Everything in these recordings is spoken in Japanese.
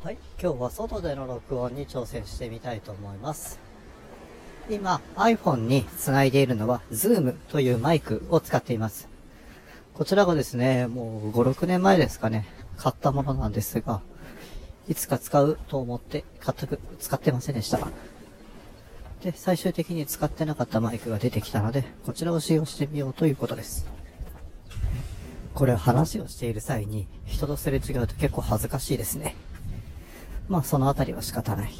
はい、今日は外での録音に挑戦してみたいと思います。今、iPhone につないでいるのは Zoom というマイクを使っています。こちらがですね、もう5、6年前ですかね、買ったものなんですが、いつか使うと思って全く使ってませんでした。で、最終的に使ってなかったマイクが出てきたので、こちらを使用してみようということです。これ話をしている際に人とすれ違うと結構恥ずかしいですね。まあそのあたりは仕方ない。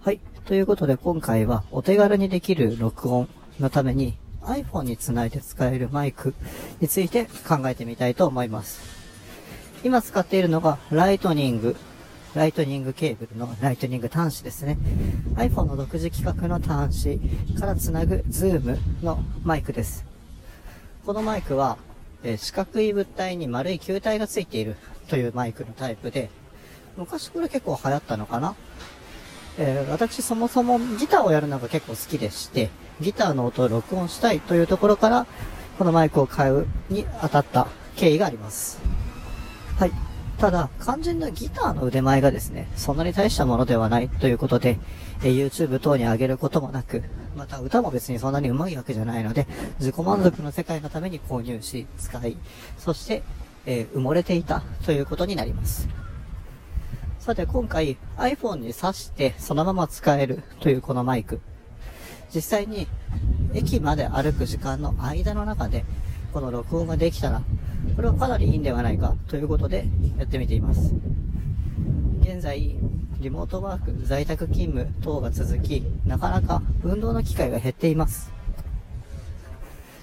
はい。ということで今回はお手軽にできる録音のために iPhone につないで使えるマイクについて考えてみたいと思います。今使っているのがライトニング、ライトニングケーブルのライトニング端子ですね。iPhone の独自規格の端子からつなぐ Zoom のマイクです。このマイクはえ、四角い物体に丸い球体がついているというマイクのタイプで、昔これ結構流行ったのかな？えー、私そもそもギターをやるのが結構好きでして、ギターの音を録音したいというところから、このマイクを買うに当たった経緯があります。はい。ただ、肝心なギターの腕前がですね、そんなに大したものではないということで、え YouTube 等に上げることもなく、また歌も別にそんなに上手いわけじゃないので、自己満足の世界のために購入し、使い、そして、えー、埋もれていたということになります。さて今回 iPhone に挿してそのまま使えるというこのマイク。実際に駅まで歩く時間の間の中でこの録音ができたらこれはかなりいいんではないかということでやってみています。現在、リモートワーク、在宅勤務等が続き、なかなか運動の機会が減っています。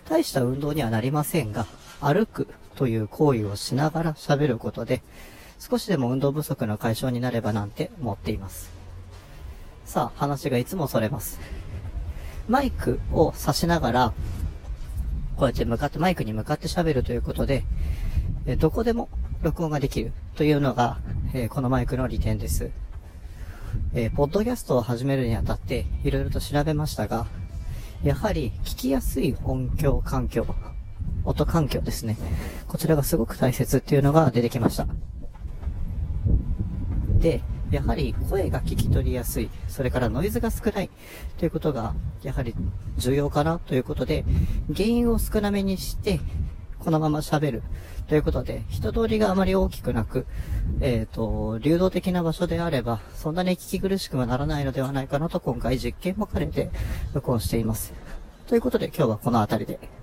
大した運動にはなりませんが、歩くという行為をしながら喋ることで、少しでも運動不足の解消になればなんて思っています。さあ、話がいつもそれます。マイクを差しながら、こうやって向かって、マイクに向かって喋るということで、えどこでも録音ができるというのが、えこのマイクの利点です。えー、ポッドキャストを始めるにあたって、いろいろと調べましたが、やはり聞きやすい音響環境、音環境ですね。こちらがすごく大切っていうのが出てきました。で、やはり声が聞き取りやすい、それからノイズが少ないということが、やはり重要かなということで、原因を少なめにして、このまま喋るということで、人通りがあまり大きくなく、えっ、ー、と、流動的な場所であれば、そんなに聞き苦しくはならないのではないかなと今回実験も兼ねて録音しています。ということで今日はこの辺りで。